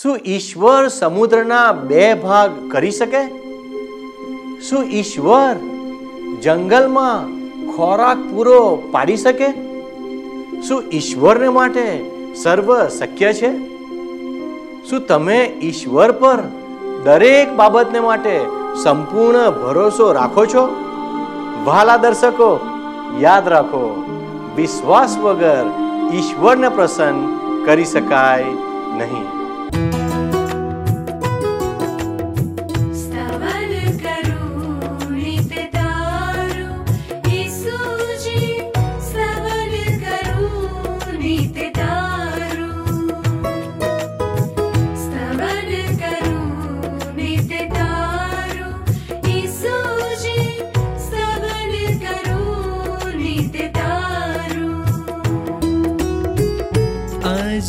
શું ઈશ્વર સમુદ્રના બે ભાગ કરી શકે? શું ઈશ્વર જંગલમાં ખોરાક પૂરો પાડી શકે? શું ઈશ્વરને માટે સર્વ શક્ય છે? શું તમે ઈશ્વર પર દરેક બાબતને માટે સંપૂર્ણ ભરોસો રાખો છો? વાલા દર્શકો, યાદ રાખો, વિશ્વાસ વગર ઈશ્વરને પ્રસન્ન કરી શકાય નહીં.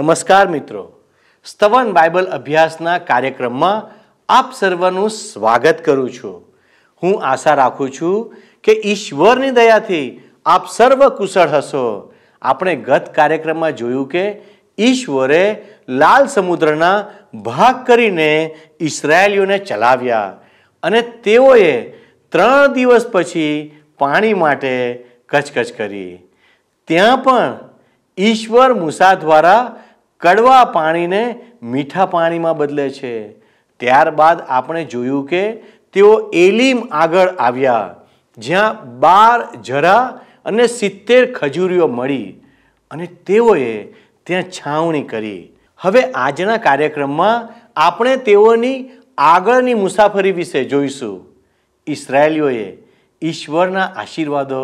નમસ્કાર મિત્રો. સ્તવન બાઇબલ અભ્યાસના કાર્યક્રમમાં આપ સર્વનું સ્વાગત કરું છું. હું આશા રાખું છું કે ઈશ્વરની દયાથી આપ સર્વ કુશળ હશો. આપણે ગત કાર્યક્રમમાં જોયું કે ઈશ્વરે લાલ સમુદ્રના ભાગ કરીને ઇસરાયેલીઓને ચલાવ્યા અને તેઓએ ત્રણ દિવસ પછી પાણી માટે કચકચ કરી. ત્યાં પણ ઈશ્વર મૂસા દ્વારા કડવા પાણીને મીઠા પાણીમાં બદલે છે. ત્યારબાદ આપણે જોયું કે તેઓ એલીમ આગળ આવ્યા, જ્યાં બાર જરા અને સિત્તેર ખજૂરીઓ મળી અને તેઓએ ત્યાં છાવણી કરી. હવે આજના કાર્યક્રમમાં આપણે તેઓની આગળની મુસાફરી વિશે જોઈશું. ઇસરાયેલીઓએ ઈશ્વરના આશીર્વાદો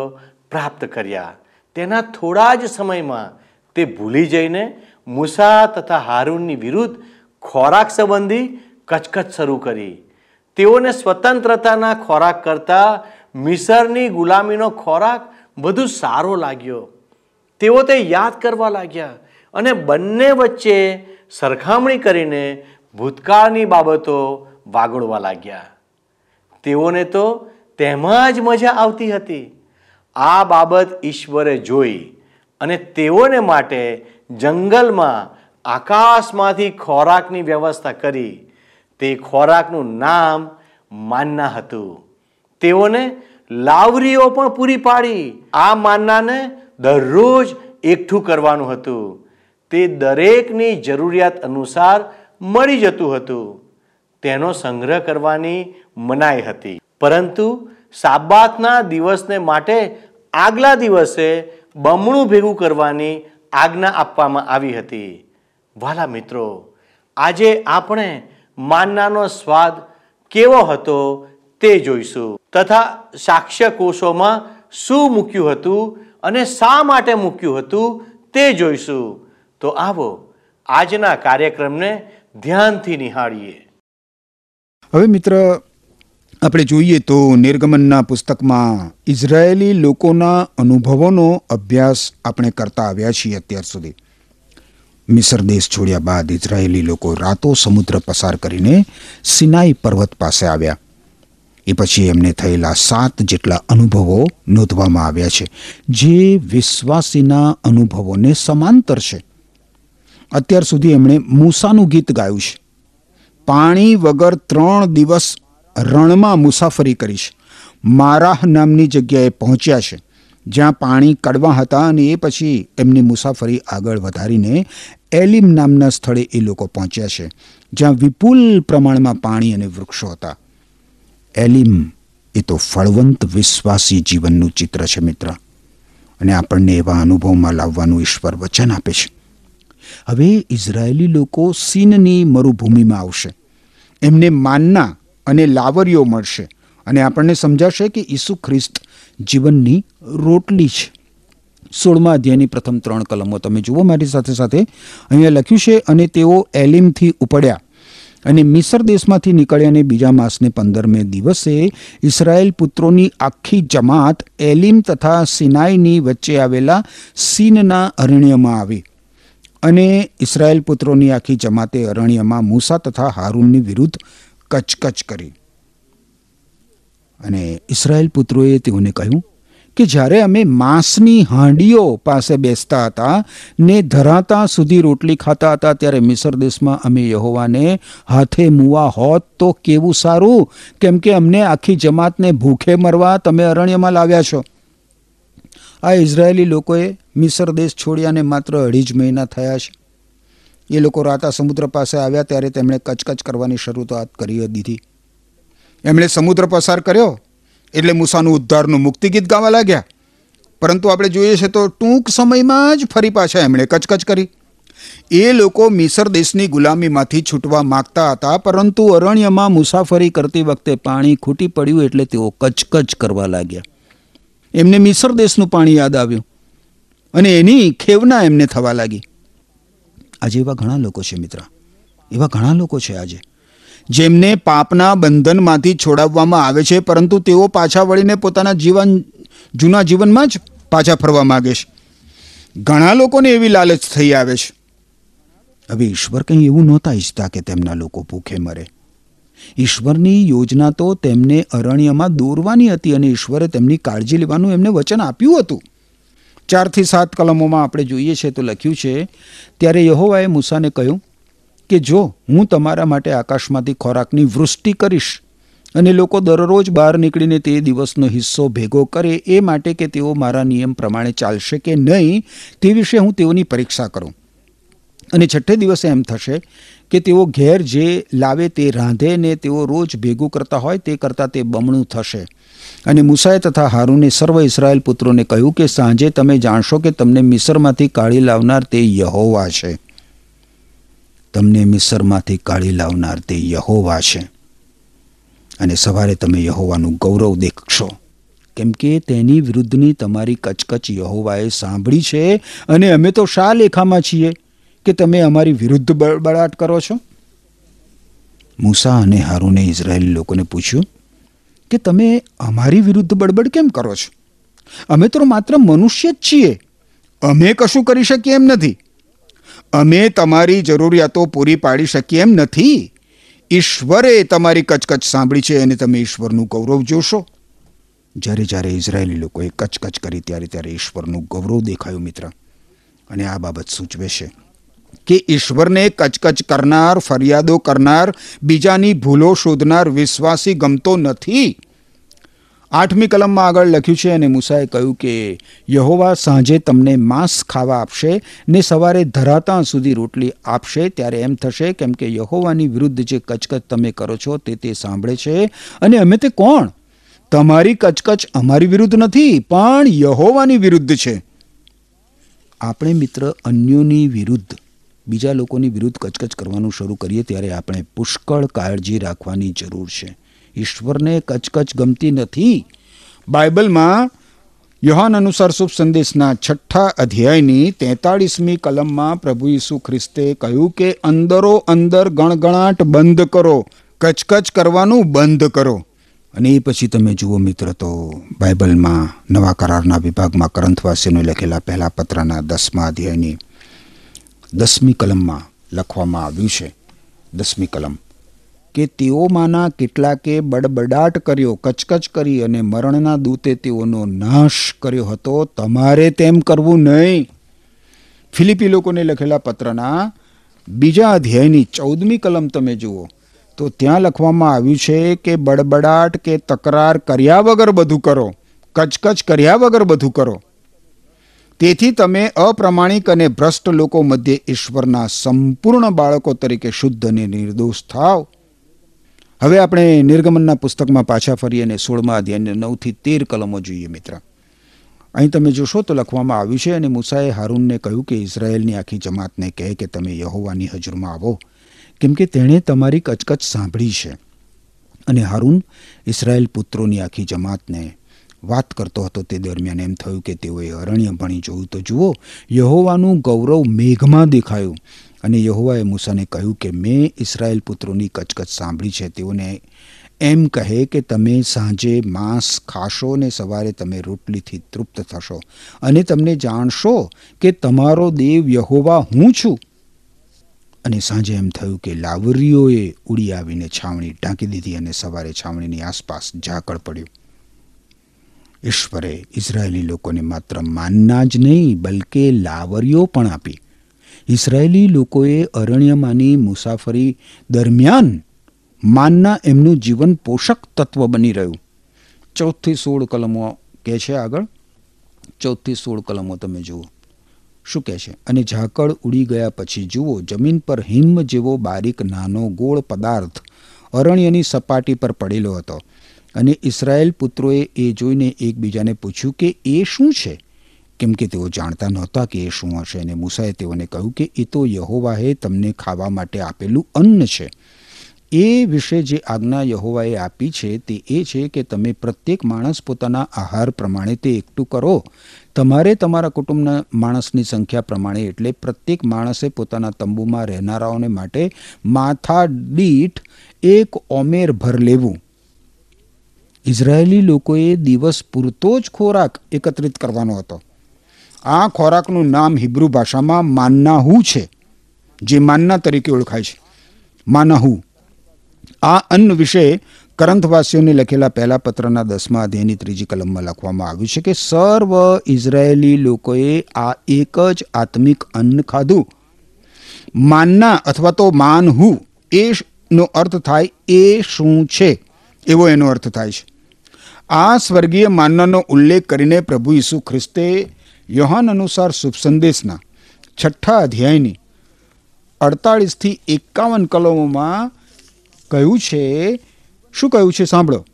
પ્રાપ્ત કર્યા. તેના થોડા જ સમયમાં તે ભૂલી જઈને મૂસા તથા હારૂનની વિરુદ્ધ ખોરાક સંબંધી કચકચ શરૂ કરી. તેઓને સ્વતંત્રતાના ખોરાક કરતાં મિસરની ગુલામીનો ખોરાક વધુ સારો લાગ્યો. તેઓ તે યાદ કરવા લાગ્યા અને બંને વચ્ચે સરખામણી કરીને ભૂતકાળની બાબતો વાગોળવા લાગ્યા. તેઓને તો તેમાં જ મજા આવતી હતી. આ બાબત ઈશ્વરે જોઈ અને તેઓને માટે જંગલમાં આકાશમાંથી ખોરાકની વ્યવસ્થા કરી તે ખોરાકનું નામ માન્ના હતું. તેઓને લાવરીઓ પણ પૂરી પાડી. આ માન્નાને દરરોજ એકઠું કરવાનું હતું. તે દરેકની જરૂરિયાત અનુસાર મળી જતું હતું. તેનો સંગ્રહ કરવાની મનાઈ હતી. પરંતુ સાબાતના દિવસને માટે આગલા દિવસે બમણું ભેગું કરવાની આજ્ઞા આપવામાં આવી હતી. વાલા મિત્રો, આજે આપણે માન્નાનો સ્વાદ કેવો હતો તે જોઈશું. તથા સાક્ષ્ય કોષોમાં શું મૂક્યું હતું અને શા માટે મૂક્યું હતું તે જોઈશું. તો આવો, આજના કાર્યક્રમને ધ્યાનથી નિહાળીએ. હવે મિત્ર આપણે જોઈએ તો નિર્ગમનના પુસ્તકમાં ઇઝરાયેલી લોકોના અનુભવોનો અભ્યાસ આપણે કરતા આવ્યા છીએ અત્યાર સુધી. મિસર દેશ છોડ્યા બાદ ઇઝરાયેલી લોકો રાતો સમુદ્ર પસાર કરીને સિનાઈ પર્વત પાસે આવ્યા. એ પછી એમને થયેલા સાત જેટલા અનુભવો નોંધવામાં આવ્યા છે, જે વિશ્વાસીના અનુભવોને સમાંતર છે. અત્યાર સુધી એમણે મૂસાનું ગીત ગાયું છે. પાણી વગર ત્રણ દિવસ રણમાં મુસાફરી કરી છે મારાહ નામની જગ્યાએ પહોંચ્યા છે. જ્યાં પાણી કડવા હતા અને એ પછી એમની મુસાફરી આગળ વધારીને એલિમ નામના સ્થળે એ લોકો પહોંચ્યા છે, જ્યાં વિપુલ પ્રમાણમાં પાણી અને વૃક્ષો હતા. એલિમ એ તો ફળવંત વિશ્વાસી જીવનનું ચિત્ર છે મિત્ર, અને આપણને એવા અનુભવમાં લાવવાનું ઈશ્વર વચન આપે છે. હવે ઇઝરાયેલી લોકો સીનની મરુભૂમિમાં આવશે. એમને માનના અને લાવરીઓ મળશે. અને આપણને સમજાશે કે ઈસુ ખ્રિસ્ત જીવનની રોટલી છે. સોળમા અધ્યાયની પ્રથમ ત્રણ કલમો તમે જુઓ મારી સાથે સાથે. અહીંયા લખ્યું છે, અને તેઓ એલિમથી ઉપડ્યા અને મિસર દેશમાંથી નીકળ્યા અને બીજા માસને પંદરમે દિવસે ઇસરાયેલ પુત્રોની આખી જમાત એલિમ તથા સિનાઈની વચ્ચે આવેલા સીનના અરણ્યમાં આવી. અને ઇસરાયેલ પુત્રોની આખી જમાતે અરણ્યમાં મૂસા તથા હારૂનની વિરુદ્ધ કચકચ કરી. અને ઇસરાયેલ પુત્રોએ તેઓને કહ્યું કે જ્યારે અમે માંસની હાંડીઓ પાસે બેસતા હતા, ને ધરાતા સુધી રોટલી ખાતા હતા, ત્યારે મિસર દેશમાં અમે યહોવાને હાથે મૂવા હોત તો કેવું સારું? કેમ કે અમને આખી જમાતને ભૂખે મરવા તમે અરણ્યમાં લાવ્યા છો. આ ઇઝરાયેલી લોકોએ મિસર દેશ છોડ્યાને માત્ર અઢી જ મહિના થયા છે. એ લોકો રાતા સમુદ્ર પાસે આવ્યા ત્યારે તેમણે કચકચ કરવાની શરૂઆત કરી દીધી. એમણે સમુદ્ર પસાર કર્યો એટલે મૂસાનું ઉદ્ધારનું મુક્તિ ગીત ગાવા લાગ્યા. પરંતુ આપણે જોઈએ છે તો ટૂંક સમયમાં જ ફરી પાછા એમણે કચકચ કરી. એ લોકો મિસર દેશની ગુલામીમાંથી છૂટવા માગતા હતા, પરંતુ અરણ્યમાં મુસાફરી કરતી વખતે પાણી ખૂટી પડ્યું એટલે તેઓ કચકચ કરવા લાગ્યા. એમને મિસર દેશનું પાણી યાદ આવ્યું અને એની ખેવના એમને થવા લાગી. આજે એવા ઘણા લોકો છે મિત્ર. એવા ઘણા લોકો છે આજે. જેમને પાપના બંધનમાંથી છોડાવવામાં આવે છે, પરંતુ તેઓ પાછા વળીને પોતાના જીવન, જૂના જીવનમાં જ પાછા ફરવા માગે છે. ઘણા લોકોને એવી લાલચ થઈ આવે છે. હવે ઈશ્વર કંઈ એવું નહોતા ઈચ્છતા કે તેમના લોકો ભૂખે મરે. ઈશ્વરની યોજના તો તેમને અરણ્યમાં દોરવાની હતી અને ઈશ્વરે તેમની કાળજી લેવાનું એમને વચન આપ્યું હતું. ચારથી સાત કલમોમાં આપણે જોઈએ છે તો લખ્યું છે, ત્યારે યહોવાએ મૂસાને કહ્યું કે જો હું તમારા માટે આકાશમાંથી ખોરાકની વૃષ્ટિ કરીશ અને લોકો દરરોજ બહાર નીકળીને તે દિવસનો હિસ્સો ભેગો કરે, એ માટે કે તેઓ મારા નિયમ પ્રમાણે ચાલશે કે નહીં, તે વિશે હું તેઓની પરીક્ષા કરું. અને છઠ્ઠે દિવસે એમ થશે કે તેઓ ઘેર જે લાવે તે રાંધે ને તેઓ રોજ ભેગું કરતા હોય તે કરતાં તે બમણું થશે. અને મુસાએ તથા હારૂને સર્વ ઇસરાયેલ પુત્રોને કહ્યું કે સાંજે તમે જાણશો કે તમને મિસરમાંથી કાઢી લાવનાર તે યહોવા છે. તમને મિસરમાંથી કાઢી લાવનાર તે યહોવા છે. અને સવારે તમે યહોવાનું ગૌરવ દેખશો. કેમ કે તેની વિરુદ્ધની તમારી કચકચ યહોવાએ સાંભળી છે અને અમે તો શા લેખામાં છીએ કે તમે અમારી વિરુદ્ધ બળબડાટ કરો છો? મૂસા અને હારૂને ઇઝરાયેલી લોકોને પૂછ્યું કે તમે અમારી વિરુદ્ધ બડબડ કેમ કરો છો? અમે તો માત્ર મનુષ્ય જ છીએ. અમે કશું કરી શકીએ એમ નથી. અમે તમારી જરૂરિયાતો પૂરી પાડી શકીએ એમ નથી. ઈશ્વરે તમારી કચકચ સાંભળી છે અને તમે ઈશ્વરનું ગૌરવ જોશો. જ્યારે જ્યારે ઇઝરાયેલી લોકોએ કચકચ કરી ત્યારે ત્યારે ઈશ્વરનું ગૌરવ દેખાયું મિત્ર. અને આ બાબત સૂચવે છે. કે ઈશ્વરને કચકચ કરનાર, ફરિયાદો કરનાર, બીજાની ભૂલો શોધનાર વિશ્વાસી ગમતો નથી. આઠમી કલમમાં આગળ લખ્યું છે અને મૂસાએ કહ્યું કે, યહોવા સાંજે તમને માંસ ખાવા આપશે ને સવારે ધરાતા સુધી રોટલી આપશે, ત્યારે એમ થશે, કેમ કે યહોવાની વિરુદ્ધ જે કચકચ તમે કરો છો, તે તે સાંભળે છે. અને અમે તે કોણ? તમારી કચકચ અમારી વિરુદ્ધ નથી, પણ યહોવાની વિરુદ્ધ છે. આપણે મિત્ર, અન્યોની વિરુદ્ધ બીજા લોકોની વિરુદ્ધ કચકચ કરવાનું શરૂ કરીએ ત્યારે આપણે પુષ્કળ કાળજી રાખવાની જરૂર છે. ઈશ્વરને કચકચ ગમતી નથી. બાઇબલમાં યોહાન અનુસાર શુભ સંદેશના છઠ્ઠા અધ્યાયની તેતાળીસમી કલમમાં પ્રભુ ઈસુ ખ્રિસ્તે કહ્યું કે અંદરો અંદર ગણગણાટ બંધ કરો, કચકચ કરવાનું બંધ કરો. અને એ પછી તમે જુઓ મિત્ર તો બાઇબલમાં નવા કરારના વિભાગમાં કરંથવાસીઓને લખેલા પહેલા પત્રના દસમા અધ્યાયની દસમી કલમમાં લખવામાં આવ્યું છે. દસમી કલમ. કે તેઓમાંના કેટલાકે બડબડાટ કર્યો, કચકચ કરી અને મરણના દૂતે તેઓનો નાશ કર્યો હતો. તમારે તેમ કરવું નહીં. ફિલિપી લોકોને લખેલા પત્રના બીજા અધ્યાયની ચૌદમી કલમ તમે જુઓ. તો ત્યાં લખવામાં આવ્યું છે કે બડબડાટ કે તકરાર કર્યા વગર બધું કરો. કચકચ કર્યા વગર બધું કરો. તેથી તમે અપ્રમાણિક અને ભ્રષ્ટ લોકો મધ્યે ઈશ્વરના સંપૂર્ણ બાળકો તરીકે શુદ્ધ અને નિર્દોષ થાવ હવે આપણે નિર્ગમનના પુસ્તકમાં પાછા ફરીએ અને સોળમાં અધ્યાયને નવથી તેર કલમો જોઈએ મિત્ર. અહીં તમે જોશો તો લખવામાં આવ્યું છે અને મૂસાએ હારૂનને કહ્યું કે ઇઝરાયેલની આખી જમાતને કહે કે તમે યહોવાની હજુરમાં આવો, કેમ કે તેણે તમારી કચકચ સાંભળી છે. અને હારૂન, ઇઝરાયેલ પુત્રોની આખી જમાતને વાત કરતો હતો તે દરમિયાન એમ થયું કે તેઓએ અરણ્ય ભણી જોયું. તો જુઓ, યહોવાનું ગૌરવ મેઘમાં દેખાયું અને યહોવાએ મૂસાને કહ્યું કે મેં ઇસરાયેલ પુત્રોની કચકચ સાંભળી છે. તેઓને એમ કહે કે તમે સાંજે માંસ ખાશો ને સવારે તમે રોટલીથી તૃપ્ત થશો અને તમને જાણશો કે તમારો દેવ યહોવા હું છું. અને સાંજે એમ થયું કે લાવરીઓએ ઉડી આવીને છાવણી ઢાંકી દીધી અને સવારે છાવણીની આસપાસ ઝાકળ પડ્યું. ઈશ્વરે ઇઝરાયેલી લોકોને માત્ર માનના જ નહીં, બલકે લાવરીઓ પણ આપી. ઇઝરાયેલી લોકોએ અરણ્યમાંની મુસાફરી દરમિયાન માનના એમનું જીવન પોષક તત્વ બની રહ્યું. ચૌદથી સોળ કલમો કહે છે આગળ. ચૌદથી સોળ કલમો તમે જુઓ. શું કહે છે? અને ઝાકળ ઉડી ગયા પછી જુઓ, જમીન પર હિમ જેવો બારીક નાનો ગોળ પદાર્થ અરણ્યની સપાટી પર પડેલો હતો. અને ઇસરાયેલ પુત્રોએ એ જોઈને એકબીજાને પૂછ્યું કે એ શું છે? કેમ કે તેઓ જાણતા નહોતા કે એ શું હશે અને મૂસાએ તેઓને કહ્યું કે એ તો યહોવાએ તમને ખાવા માટે આપેલું અન્ન છે. એ વિશે જે આજ્ઞા યહોવાએ આપી છે તે એ છે કે તમે પ્રત્યેક માણસ પોતાના આહાર પ્રમાણે તે એકઠું કરો. તમારે તમારા કુટુંબના માણસની સંખ્યા પ્રમાણે એટલે પ્રત્યેક માણસે પોતાના તંબુમાં રહેનારાઓને માટે માથા દીઠ એક ઓમેર ભર લેવું. ઇઝરાયેલી લોકોએ દિવસ પૂરતો જ ખોરાક એકત્રિત કરવાનો હતો. આ ખોરાકનું નામ હિબ્રુ ભાષામાં માન્નાહુ છે, જે માન્ના તરીકે ઓળખાય છે. માનાહુ આ અન્ન વિશે કરંથવાસીઓને લખેલા પહેલા પત્રના દસમા અધ્યાયની ત્રીજી કલમમાં લખવામાં આવ્યું છે કે, સર્વ ઇઝરાયેલી લોકોએ આ એક જ આત્મિક અન્ન ખાધું. માનના અથવા તો માનહુ, એ નો અર્થ થાય એ શું છે? એવો એનો અર્થ થાય છે. આ સ્વર્ગીય માનનાનો ઉલ્લેખ કરીને પ્રભુ ઈસુ ખ્રિસ્તે યોહાન અનુસાર શુભ સંદેશના છઠ્ઠા અધ્યાયની અડતાળીસથી એકાવન કલમોમાં કહ્યું છે, શું કહ્યું છે સાંભળો?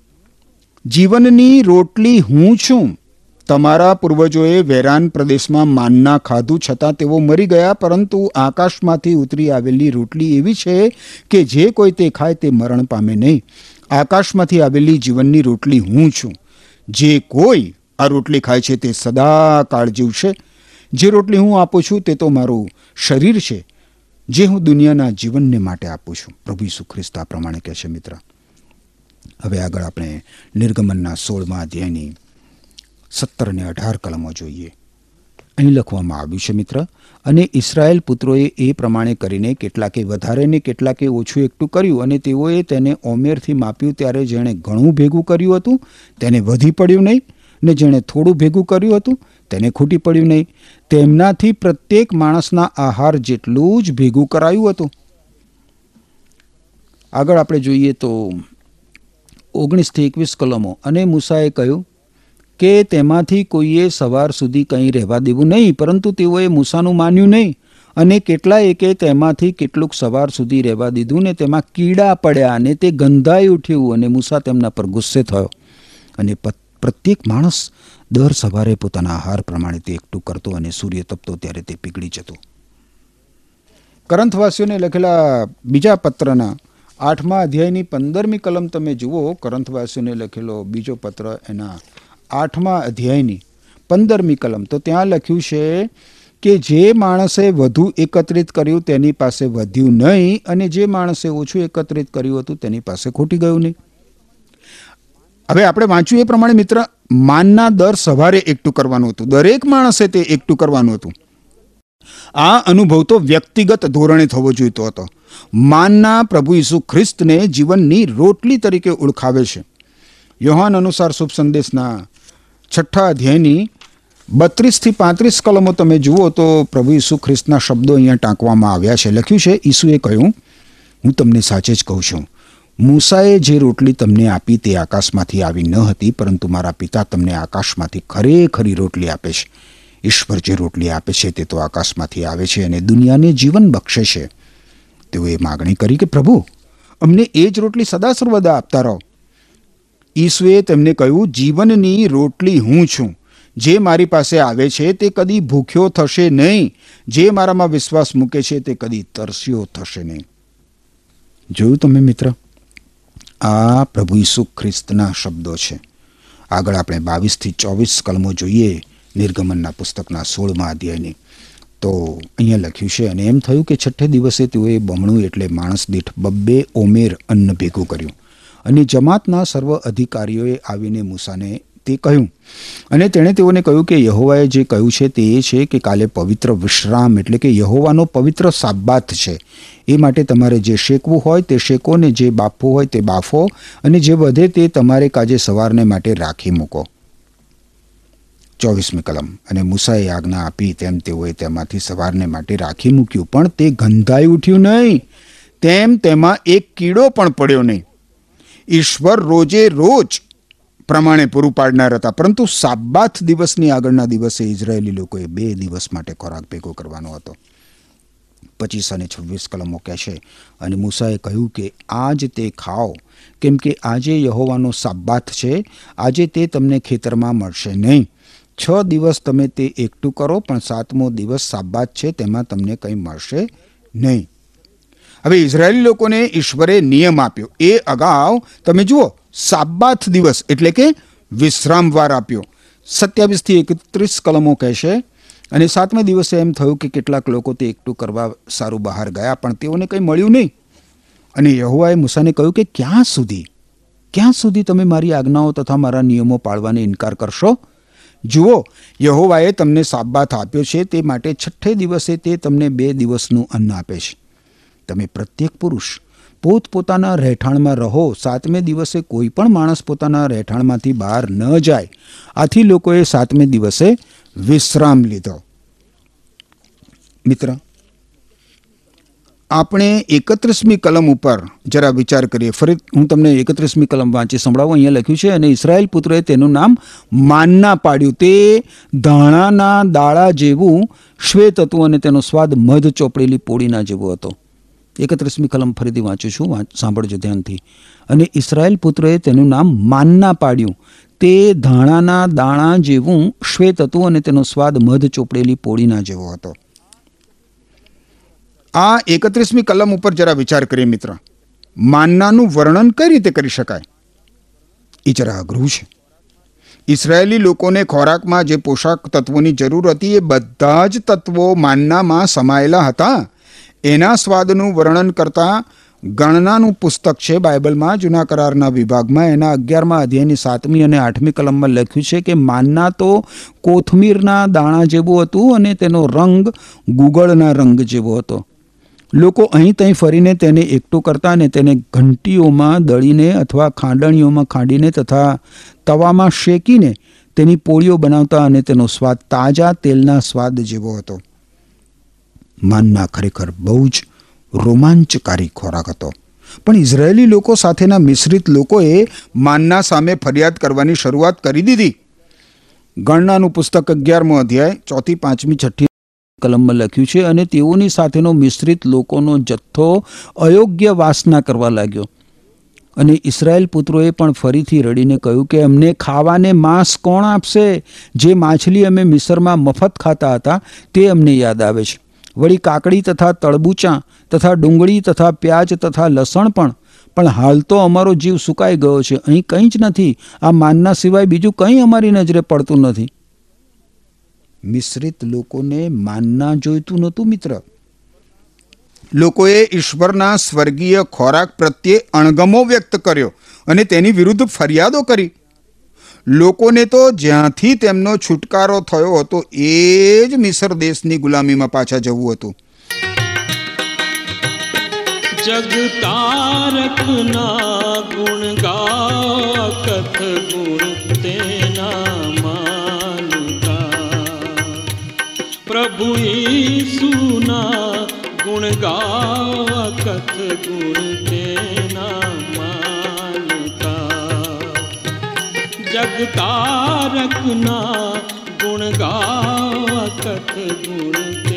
જીવનની રોટલી હું છું. તમારા પૂર્વજોએ વેરાન પ્રદેશમાં માનના ખાધું છતાં તેઓ મરી ગયા, પરંતુ આકાશમાંથી ઉતરી આવેલી રોટલી એવી છે કે જે કોઈ તે ખાય તે મરણ પામે નહીં. આકાશમાંથી આવેલી જીવનની રોટલી હું છું. જે કોઈ આ રોટલી ખાય છે તે સદા કાળ જીવશે. જે રોટલી હું આપું છું તે તો મારું શરીર છે, જે હું દુનિયાના જીવનને માટે આપું છું. પ્રભુ ઈસુ ખ્રિસ્ત આ પ્રમાણે કહે છે મિત્ર. હવે આગળ આપણે નિર્ગમનના સોળમાં અધ્યાયની સત્તર અને અઢાર કલમો જોઈએ. અહીં લખવામાં આવ્યું છે, મિત્ર. અને ઇસરાયેલ પુત્રોએ એ પ્રમાણે કરીને કેટલાકે વધારે ને કેટલાકે ઓછું એકઠું કર્યું અને તેઓએ તેને ઓમેરથી માપ્યું ત્યારે જેણે ઘણું ભેગું કર્યું હતું, તેને વધી પડ્યું નહીં, ને જેણે થોડું ભેગું કર્યું હતું, તેને ખૂટી પડ્યું નહીં. તેમનાથી પ્રત્યેક માણસના આહાર જેટલું જ ભેગું કરાયું હતું. આગળ આપણે જોઈએ તો ઓગણીસથી એકવીસ કલમો. અને મૂસાએ કહ્યું કે તેમાંથી કોઈએ સવાર સુધી કંઈ રહેવા દેવું નહીં, પરંતુ તેઓએ મૂસાનું માન્યું નહીં. અને કેટલાએકે તેમાંથી કેટલુંક સવાર સુધી રહેવા દીધું ને તેમાં કીડા પડ્યા અને તે ગંધાઈ ઉઠ્યું અને મૂસા તેમના પર ગુસ્સે થયો. અને પ્રત્યેક માણસ દર સવારે પોતાના આહાર પ્રમાણે તે એકઠું કરતો અને સૂર્ય તપતો ત્યારે તે પીગળી જતો. કરંથવાસીઓને લખેલા બીજા પત્રના આઠમા અધ્યાયની પંદરમી કલમ તમે જુઓ કરંથવાસીઓને લખેલો બીજો પત્ર એના આઠમા અધ્યાયની પંદરમી કલમ. તો ત્યાં લખ્યું છે કે જે માણસે વધુ એકત્રિત કર્યું તેની પાસે વધ્યું નહીં અને જે માણસે ઓછું એકત્રિત કર્યું હતું તેની પાસે ખોટી ગયું નહીં. હવે આપણે વાંચ્યું એ પ્રમાણે મિત્ર, માનના દર સવારે એકઠું કરવાનું હતું. દરેક માણસે તે એકઠું કરવાનું હતું. આ અનુભવ તો વ્યક્તિગત ધોરણે થવો જોઈતો હતો. માનના પ્રભુ ઈસુ ખ્રિસ્તને જીવનની રોટલી તરીકે ઓળખાવે છે. યોહાન અનુસાર શુભ સંદેશના છઠ્ઠા અધ્યાયની બત્રીસથી પાંત્રીસ કલમો તમે જુઓ તો પ્રભુ ઈસુ ખ્રિસ્તના શબ્દો અહીંયા ટાંકવામાં આવ્યા છે. લખ્યું છે, ઈસુએ કહ્યું, હું તમને સાચે જ કહું છું. મૂસાએ જે રોટલી તમને આપી તે આકાશમાંથી આવી ન હતી, પરંતુ મારા પિતા તમને આકાશમાંથી ખરેખરી રોટલી આપે છે. ઈશ્વર જે રોટલી આપે છે તે તો આકાશમાંથી આવે છે અને દુનિયાને જીવન બક્ષે છે. તેઓએ માગણી કરી કે, પ્રભુ, અમને એ જ રોટલી સદા સર્વદા આપતા રહો. ઈસુએ તેમને કહ્યું, જીવનની રોટલી હું છું. જે મારી પાસે આવે છે તે કદી ભૂખ્યો થશે નહીં. જે મારામાં વિશ્વાસ મૂકે છે તે કદી તરસ્યો થશે નહીં. જોયું તમે મિત્ર? આ પ્રભુ ઈસુ ખ્રિસ્તના શબ્દો છે. આગળ આપણે બાવીસથી ચોવીસ કલમો જોઈએ નિર્ગમનના પુસ્તકના સોળમાં અધ્યાયની. તો અહીંયા લખ્યું છે, અને એમ થયું કે છઠ્ઠે દિવસે તેઓએ બમણું એટલે માણસ દીઠ બબ્બે ઓમેર અન્ન ભેગું કર્યું. અને જમાતના સર્વ અધિકારીઓએ આવીને મૂસાને તે કહ્યું. અને તેણે તેઓને કહ્યું કે યહોવાએ જે કહ્યું છે તે એ છે કે કાલે પવિત્ર વિશ્રામ એટલે કે યહોવાનો પવિત્ર સાબાત છે. એ માટે તમારે જે શેકવું હોય તે શેકો ને જે બાફવું હોય તે બાફો અને જે વધે તે તમારે કાજે સવારને માટે રાખી મૂકો. ચોવીસમી કલમ. અને મુસાએ આજ્ઞા આપી તેમ તેઓએ તેમાંથી સવારને માટે રાખી મૂક્યું, પણ તે ગંધાઈ ઉઠ્યું નહીં. તેમ તેમાં એક કીડો પણ પડ્યો નહીં. ઈશ્વર રોજે રોજ પ્રમાણે પૂરું પાડનાર હતા. પરંતુ સાબાથ દિવસની આગળના દિવસે ઇઝરાયેલી લોકોએ બે દિવસ માટે ખોરાક ભેગો કરવાનો હતો. પચીસ અને છવ્વીસ કલમો કહેશે અને મૂસાએ કહ્યું કે, આજ તે ખાઓ. કેમ કે આજે યહોવાનો સાબાથ છે. આજે તે તમને ખેતરમાં મળશે નહીં. છ દિવસ તમે તે એકઠું કરો, પણ સાતમો દિવસ સાબાત છે. તેમાં તમને કંઈ મળશે નહીં. હવે ઇઝરાયેલી લોકોને ઈશ્વરે નિયમ આપ્યો. એ અગાઉ તમે જુઓ સાબાથ દિવસ એટલે કે વિશ્રામવાર આપ્યો. સત્યાવીસથી એકત્રીસ કલમો કહેશે અને સાતમા દિવસે એમ થયું કે કેટલાક લોકો તે એકઠું કરવા સારું બહાર ગયા, પણ તેઓને કંઈ મળ્યું નહીં. અને યહોવાએ મૂસાને કહ્યું કે ક્યાં સુધી? ક્યાં સુધી તમે મારી આજ્ઞાઓ તથા મારા નિયમો પાળવાને ઇનકાર કરશો? જુઓ, યહોવાએ તમને સાબાથ આપ્યો છે, તે માટે છઠ્ઠે દિવસે તે તમને બે દિવસનું અન્ન આપે છે. તમે પ્રત્યેક પુરુષ પોતપોતાના રહેઠાણમાં રહો, સાતમે દિવસે કોઈ પણ માણસ પોતાના રહેઠાણમાંથી બહાર ન જાય. આથી લોકોએ સાતમે દિવસે વિશ્રામ લીધો. મિત્ર, આપણે એકત્રીસમી કલમ ઉપર જરા વિચાર કરીએ. ફરી હું તમને એકત્રીસમી કલમ વાંચી સંભળાવું. અહીંયા લખ્યું છે, અને ઇસરાયલ પુત્રએ તેનું નામ માનના પાડ્યું. તે ધાણાના દાળા જેવું શ્વેત હતું અને તેનો સ્વાદ મધ ચોપડેલી પોળીના જેવો હતો. એકત્રીસમી કલમ ફરીથી વાંચું છું. સાંભળજો ધ્યાનથી. અને ઇસરાયેલ પુત્રએ તેનું નામ માનના પાડ્યું. તે ધાણાના દાણા જેવું શ્વેત હતું અને તેનો સ્વાદ મધ ચોપડેલી પોળીના જેવો હતો. આ એકત્રીસમી કલમ ઉપર જરા વિચાર કરીએ મિત્ર. માનનાનું વર્ણન કઈ રીતે કરી શકાય? એ જરા અઘરું છે. ઇસરાયેલી લોકોને ખોરાકમાં જે પોષક તત્વોની જરૂર હતી એ બધા જ તત્વો માનનામાં સમાયેલા હતા. એના સ્વાદનું વર્ણન કરતા ગણનાનું પુસ્તક છે બાઇબલમાં, જૂના કરારના વિભાગમાં. એના અગિયારમાં અધ્યાયની સાતમી અને આઠમી કલમમાં લખ્યું છે કે માનના તો કોથમીરના દાણા જેવું હતું અને તેનો રંગ ગુગળના રંગ જેવો હતો. લોકો અહીં ત્યાં ફરીને તેને એકઠું કરતા અને તેને ઘંટીઓમાં દળીને અથવા ખાંડણીઓમાં ખાંડીને તથા તવામાં શેકીને તેની પોળીઓ બનાવતા અને તેનો સ્વાદ તાજા તેલના સ્વાદ જેવો હતો. માનના ખરેખર બહુ જ રોમાંચકારી ખોરાક હતો. પણ ઇઝરાયેલી લોકો સાથેના મિશ્રિત લોકોએ માનના સામે ફરિયાદ કરવાની શરૂઆત કરી દીધી. ગણનાનું પુસ્તક અગિયારમો અધ્યાય, ચોથી, પાંચમી, છઠ્ઠી કલમમાં લખ્યું છે અને તેઓની સાથેનો મિશ્રિત લોકોનો જથ્થો અયોગ્ય વાસના કરવા લાગ્યો. અને ઇસરાયેલ પુત્રોએ પણ ફરીથી રડીને કહ્યું કે અમને ખાવાને માંસ કોણ આપશે? જે માછલી અમે મિસરમાં મફત ખાતા હતા, તે અમને યાદ આવે છે. વળી કાકડી તથા તળબૂચા તથા ડુંગળી તથા પ્યાજ તથા લસણ પણ. પણ હાલ તો અમારો જીવ સુકાઈ ગયો છે. અહીં કંઈ જ નથી. આ માનના સિવાય બીજું કંઈ અમારી નજરે પડતું નથી. મિશ્રિત લોકોને માનના જોઈતું નહોતું, મિત્ર. લોકોએ ઈશ્વરના સ્વર્ગીય ખોરાક પ્રત્યે અણગમો વ્યક્ત કર્યો અને તેની વિરુદ્ધ ફરિયાદો કરી. લોકોને તો જ્યાંથી તેમનો છુટકારો થયો હતો, એ જ મિસર દેશની ગુલામીમાં પાછા જવું હતું. જગતારકના ગુણ ગા કથ ગુણ તેના માનતા પ્રભુ ઈસુના ગુણ ગા કથ ગુણ તેના માનતા જગતારકના ગુણ ગા કથ ગુણ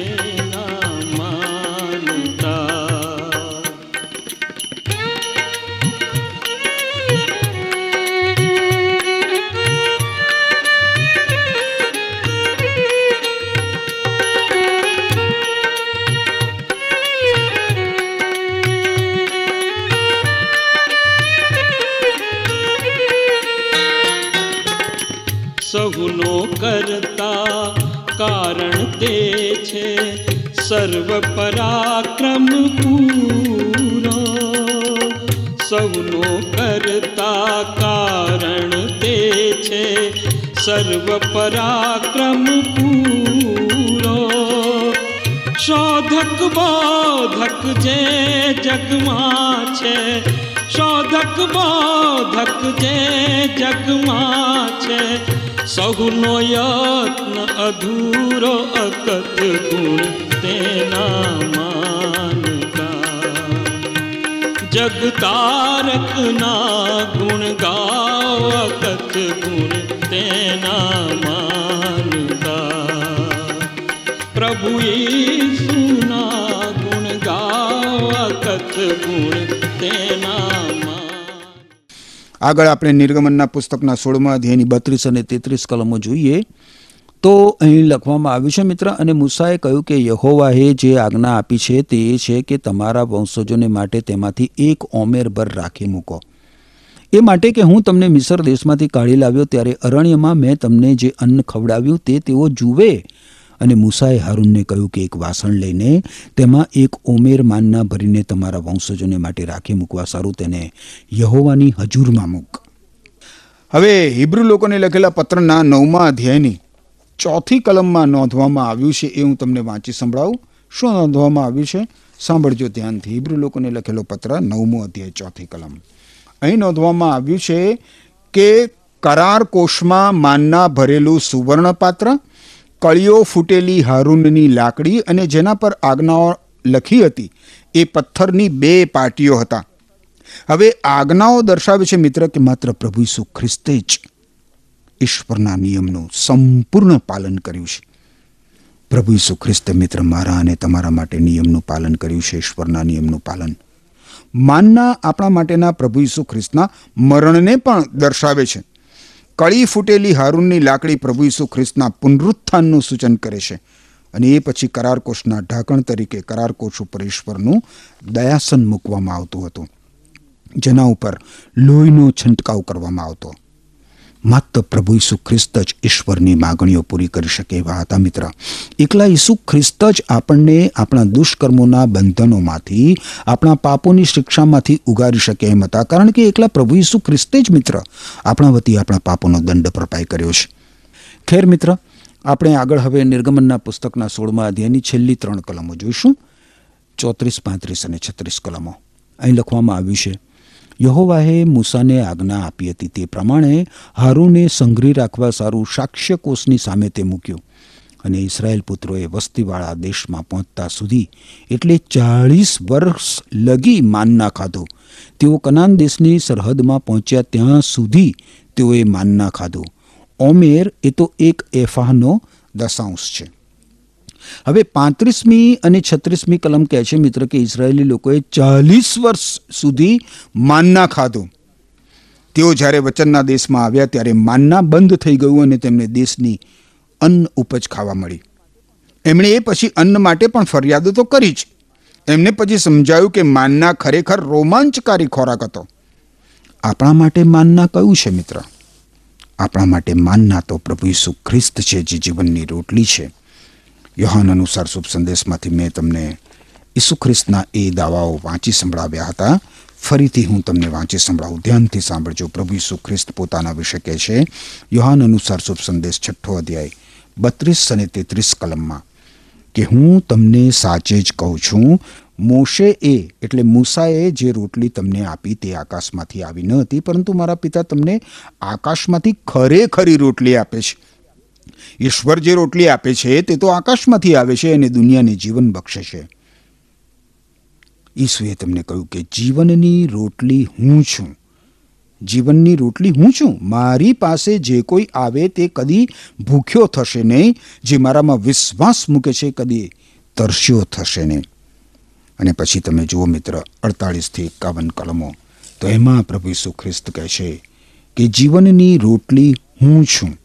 કરતા કારણ તે છે સર્વ પરાક્રમ પૂરો. સૌનો કરતા કારણ તે છે સર્વ પરાક્રમ પૂરો. શોધક બોધક જે જગમાં છે, શોધક બોધક જે જગમાં છે સહુનો યત્ન અધૂરો અકત ગુણ તેના માનતા. જગતારકના ગુણ ગાવ અકત ગુણ તેના માનતા. પ્રભુ સુના ગુણ ગાવ અકત ગુણ તેના આગળ આપણે નિર્ગમનના પુસ્તકના સોળમાં અધ્યાયની બત્રીસ અને તેત્રીસ કલમો જોઈએ. તો અહીં લખવામાં આવ્યું છે, મિત્ર, અને મૂસાએ કહ્યું કે યહોવાએ જે આજ્ઞા આપી છે તે એ છે કે તમારા વંશજોને માટે તેમાંથી એક ઓમેર ભર રાખી મૂકો. એ માટે કે હું તમને મિસર દેશમાંથી કાઢી લાવ્યો, ત્યારે અરણ્યમાં મેં તમને જે અન્ન ખવડાવ્યું તે તેઓ જુએ. અને મૂસાએ હારૂનને કહ્યું કે એક વાસણ લઈને તેમાં એક ઓમેર માનના ભરીને તમારા વંશજોને માટે રાખી મૂકવા સારું તેને યહોવાની હજુરમાં મૂક. હવે હિબ્રુ લોકોને લખેલા પત્રના નવમા અધ્યાયની ચોથી કલમમાં નોંધવામાં આવ્યું છે એ હું તમને વાંચી સંભળાવું. શું નોંધવામાં આવ્યું છે? સાંભળજો ધ્યાનથી. હિબ્રુ લોકોને લખેલો પત્ર નવમો અધ્યાય, ચોથી કલમ. અહીં નોંધવામાં આવ્યું છે કે કરાર કોષમાં માનના ભરેલું સુવર્ણ પાત્ર કળીઓ ફૂટેલી હારૂનની લાકડી અને જેના પર આજ્ઞાઓ લખી હતી, એ પથ્થરની બે પાટીઓ હતા. હવે આજ્ઞાઓ દર્શાવે છે મિત્ર કે માત્ર પ્રભુ ઈસુ ખ્રિસ્તે જ ઈશ્વરના નિયમનું સંપૂર્ણ પાલન કર્યું છે. પ્રભુ ઈસુ ખ્રિસ્તે મિત્ર મારા અને તમારા માટે નિયમનું પાલન કર્યું છે, ઈશ્વરના નિયમનું પાલન. માનના આપણા માટેના પ્રભુ ઈસુ ખ્રિસ્તના મરણને પણ દર્શાવે છે. કળી ફૂટેલી હારૂનની લાકડી પ્રભુ ઈસુ ખ્રિસ્તના પુનરુત્થાનનું સૂચન કરે છે. અને એ પછી કરારકોષના ઢાંકણ તરીકે કરારકોષ ઉપર ઈશ્વરનું દયાસન મૂકવામાં આવતું હતું. જેના ઉપર લોહીનો છંટકાવ કરવામાં આવતો. માત્ર પ્રભુ ઈસુ ખ્રિસ્ત જ ઈશ્વરની માગણીઓ પૂરી કરી શકે એવા હતા, મિત્ર. એકલા ઈસુ ખ્રિસ્ત જ આપણને આપણા દુષ્કર્મોના બંધનોમાંથી, આપણા પાપોની શિક્ષામાંથી ઉગારી શકે એમ હતા. કારણ કે એકલા પ્રભુ ઈસુ ખ્રિસ્તે જ, મિત્ર, આપણા વતી આપણા પાપોનો દંડ ભરપાઈ કર્યો છે. ખેર, મિત્ર, આપણે આગળ હવે નિર્ગમનના પુસ્તકના સોળમાં અધ્યાયની છેલ્લી ત્રણ કલમો જોઈશું. ચોત્રીસ પાંત્રીસ અને છત્રીસ કલમો. અહીં લખવામાં આવ્યું છે યહોવાએ મૂસાને આજ્ઞા આપી હતી. તે પ્રમાણે હારૂને સંઘરી રાખવા સારું સાક્ષ્યકોષની સામે તે મૂક્યું અને ઇસરાયેલ પુત્રોએ વસ્તીવાળા દેશમાં પહોંચતા સુધી એટલે ચાળીસ વર્ષ લગી માનના ખાધો. તેઓ કનાન દેશની સરહદમાં પહોંચ્યા ત્યાં સુધી તેઓએ માનના ખાધો. ઓમેર એ તો એક એફાહનો દશાંશ છે. હવે પાંત્રીસમી અને છત્રીસમી કલમ કહે છે મિત્ર કે ઇઝરાયેલી લોકોએ ચાલીસ વર્ષ સુધી માનના ખાધું. તેઓ જ્યારે વચનના દેશમાં આવ્યા ત્યારે માનના બંધ થઈ ગયું અને તેમને દેશની અન્ન ઉપજ ખાવા મળી. એમણે એ પછી અન્ન માટે પણ ફરિયાદો તો કરી જ. એમને પછી સમજાયું કે માનના ખરેખર રોમાંચકારી ખોરાક હતો. આપણા માટે માનના કયું છે મિત્ર? આપણા માટે માનના તો પ્રભુ ઈસુ ખ્રિસ્ત છે જે જીવનની રોટલી છે. યોહાન અનુસાર શુભ સંદેશમાંથી મેં તમને ઈસુ ખ્રિસ્તના એ દાવાઓ વાંચી સંભળાવ્યા હતા. ફરીથી હું તમને વાંચી સંભળાવું. ધ્યાનથી સાંભળજો, પ્રભુ ઈસુ ખ્રિસ્ત પોતાના વિશે કહે છે. યોહાન અનુસાર શુભ સંદેશ છઠ્ઠો અધ્યાય, બત્રીસ અને તેત્રીસ કલમમાં કે હું તમને સાચે જ કહું છું મોશે એ એટલે મૂસાએ જે રોટલી તમને આપી તે આકાશમાંથી આવી ન હતી, પરંતુ મારા પિતા તમને આકાશમાંથી ખરેખરી રોટલી આપે છે. ઈશ્વર જે રોટલી આપે છે, તે તો આકાશમાંથી આવે છે અને દુનિયાને જીવન બક્ષે છે. ઈસુએ તમને કહ્યું કે, જીવનની રોટલી હું છું. જીવનની રોટલી હું છું. મારી પાસે જે કોઈ આવે તે કદી ભૂખ્યો થશે નહીં. જે મારામાં વિશ્વાસ મૂકે છે, કદી તરસ્યો થશે નહીં. અને પછી તમે જુઓ મિત્ર, અડતાળીસથી એકાવન કલમો. તો એમાં પ્રભુ ઈસુ ખ્રિસ્ત કહે છે કે, જીવનની રોટલી હું છું.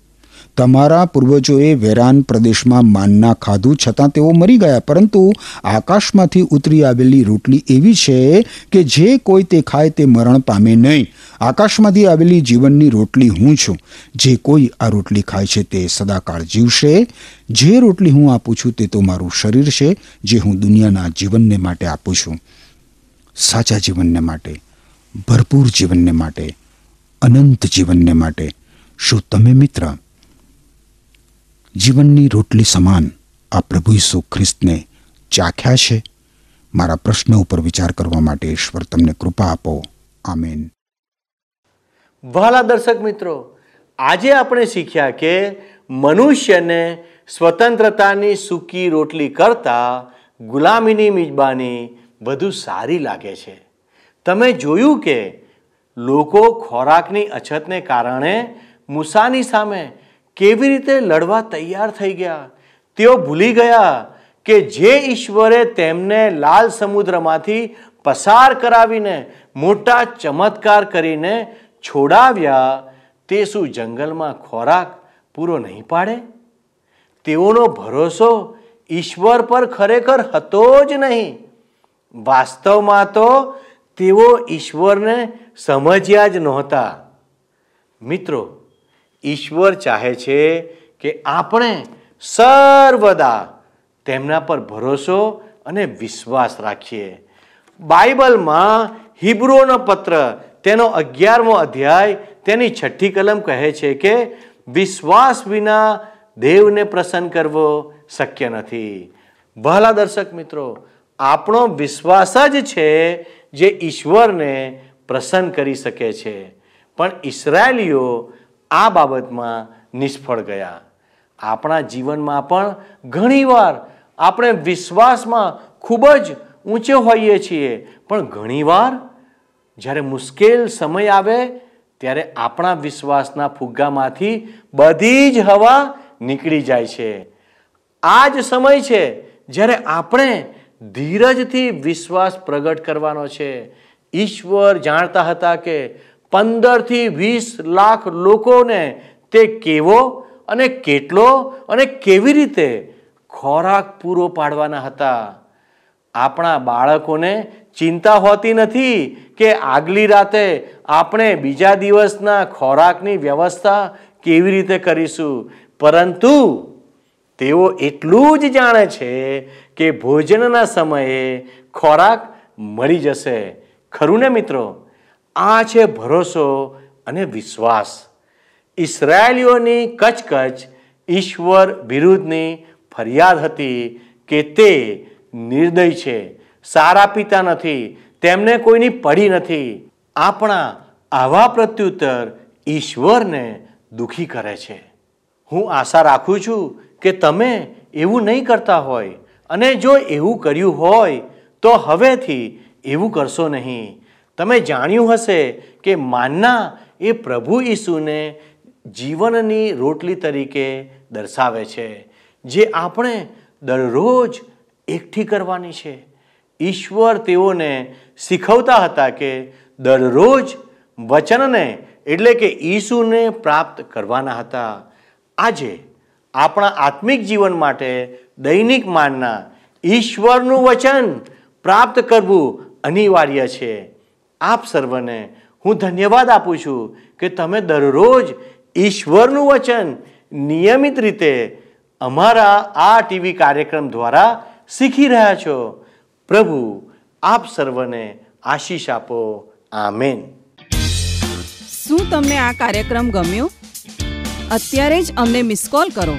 તમારા પૂર્વજોએ વેરાન પ્રદેશમાં માનના ખાધું, છતાં તેઓ મરી ગયા. પરંતુ આકાશમાંથી ઉતરી આવેલી રોટલી એવી છે કે જે કોઈ તે ખાય તે મરણ પામે નહીં. આકાશમાંથી આવેલી જીવનની રોટલી હું છું. જે કોઈ આ રોટલી ખાય છે તે સદાકાળ જીવશે. જે રોટલી હું આપું છું તે તો મારું શરીર છે, જે હું દુનિયાના જીવનને માટે આપું છું. સાચા જીવનને માટે, ભરપૂર જીવનને માટે, અનંત જીવનને માટે. શું તમે મિત્ર જીવનની રોટલી સમાન આ પ્રભુ ઈસુ ખ્રિસ્તને ચાખ્યા છે? મારા પ્રશ્ન ઉપર વિચાર કરવા માટે ઈશ્વર તમને કૃપા આપો. આમેન. વહાલા દર્શક મિત્રો, આજે આપણે શીખ્યા કે મનુષ્યને સ્વતંત્રતાની સૂકી રોટલી કરતાં ગુલામીની મિજબાની વધુ સારી લાગે છે. તમે જોયું કે લોકો ખોરાકની અછતને કારણે મૂસાની સામે કેવી રીતે લડવા તૈયાર થઈ ગયા? તેઓ ભૂલી ગયા કે જે ઈશ્વરે તેમને લાલ સમુદ્રમાંથી પસાર કરાવીને મોટા ચમત્કાર કરીને છોડાવ્યા, તે શું જંગલમાં ખોરાક પૂરો નહીં પાડે? તેઓનો ભરોસો ઈશ્વર પર ખરેખર હતો જ નહીં. વાસ્તવમાં તો તેઓ ઈશ્વરને સમજ્યા જ નહોતા. મિત્રો ઈશ્વર ચાહે છે કે આપણે સર્વદા તેમના પર ભરોસો અને વિશ્વાસ રાખીએ. બાઇબલમાં હિબ્રોનો પત્ર તેનો અગિયારમો અધ્યાય તેની છઠ્ઠી કલમ કહે છે કે, વિશ્વાસ વિના દેવને પ્રસન્ન કરવો શક્ય નથી. વહાલા દર્શક મિત્રો, આપણો વિશ્વાસ જ છે જે ઈશ્વરને પ્રસન્ન કરી શકે છે. પણ ઇસરાયેલીઓ આ બાબતમાં નિષ્ફળ ગયા. આપણા જીવનમાં પણ ઘણીવાર આપણે વિશ્વાસમાં ખૂબ જ ઊંચે હોઈએ છીએ, પણ ઘણીવાર જ્યારે મુશ્કેલ સમય આવે ત્યારે આપણા વિશ્વાસના ફુગ્ગામાંથી બધી જ હવા નીકળી જાય છે. આ જ સમય છે જ્યારે આપણે ધીરજથી વિશ્વાસ પ્રગટ કરવાનો છે. ઈશ્વર જાણતા હતા કે પંદરથી વીસ લાખ લોકોને તે કેવો અને કેટલો અને કેવી રીતે ખોરાક પૂરો પાડવાના હતા. આપણા બાળકોને ચિંતા હોતી નથી કે આગલી રાતે આપણે બીજા દિવસના ખોરાકની વ્યવસ્થા કેવી રીતે કરીશું. પરંતુ તેઓ એટલું જ જાણે છે કે ભોજનના સમયે ખોરાક મળી જશે. ખરું ને મિત્રો? આ છે ભરોસો અને વિશ્વાસ. ઇસરાયેલીઓની કચકચ ઈશ્વર વિરુદ્ધની ફરિયાદ હતી કે તે નિર્દય છે. સારા પિતા નથી, તેમને કોઈની પડી નથી. આપણા આવા પ્રત્યુત્તર ઈશ્વરને દુઃખી કરે છે. હું આશા રાખું છું કે તમે એવું નહીં કરતા હોય અને જો એવું કર્યું હોય, તો હવેથી એવું કરશો નહીં. તમે જાણ્યું હશે કે માનના એ પ્રભુ ઈસુને જીવનની રોટલી તરીકે દર્શાવે છે, જે આપણે દરરોજ એકઠી કરવાની છે. ઈશ્વર તેઓને શીખવતા હતા કે દરરોજ વચનને એટલે કે ઈસુને પ્રાપ્ત કરવાના હતા. આજે આપણા આત્મિક જીવન માટે દૈનિક માનના ઈશ્વરનું વચન પ્રાપ્ત કરવું અનિવાર્ય છે. આપ સર્વને હું ધન્યવાદ આપું છું કે તમે દરરોજ ઈશ્વરનું વચન નિયમિત રીતે અમારા આ ટીવી કાર્યક્રમ દ્વારા શીખી રહ્યા છો. પ્રભુ, આપ સર્વને આશીષ આપો. આમેન. શું તમને આ કાર્યક્રમ ગમ્યો? અત્યારે જ અમને મિસ કોલ કરો.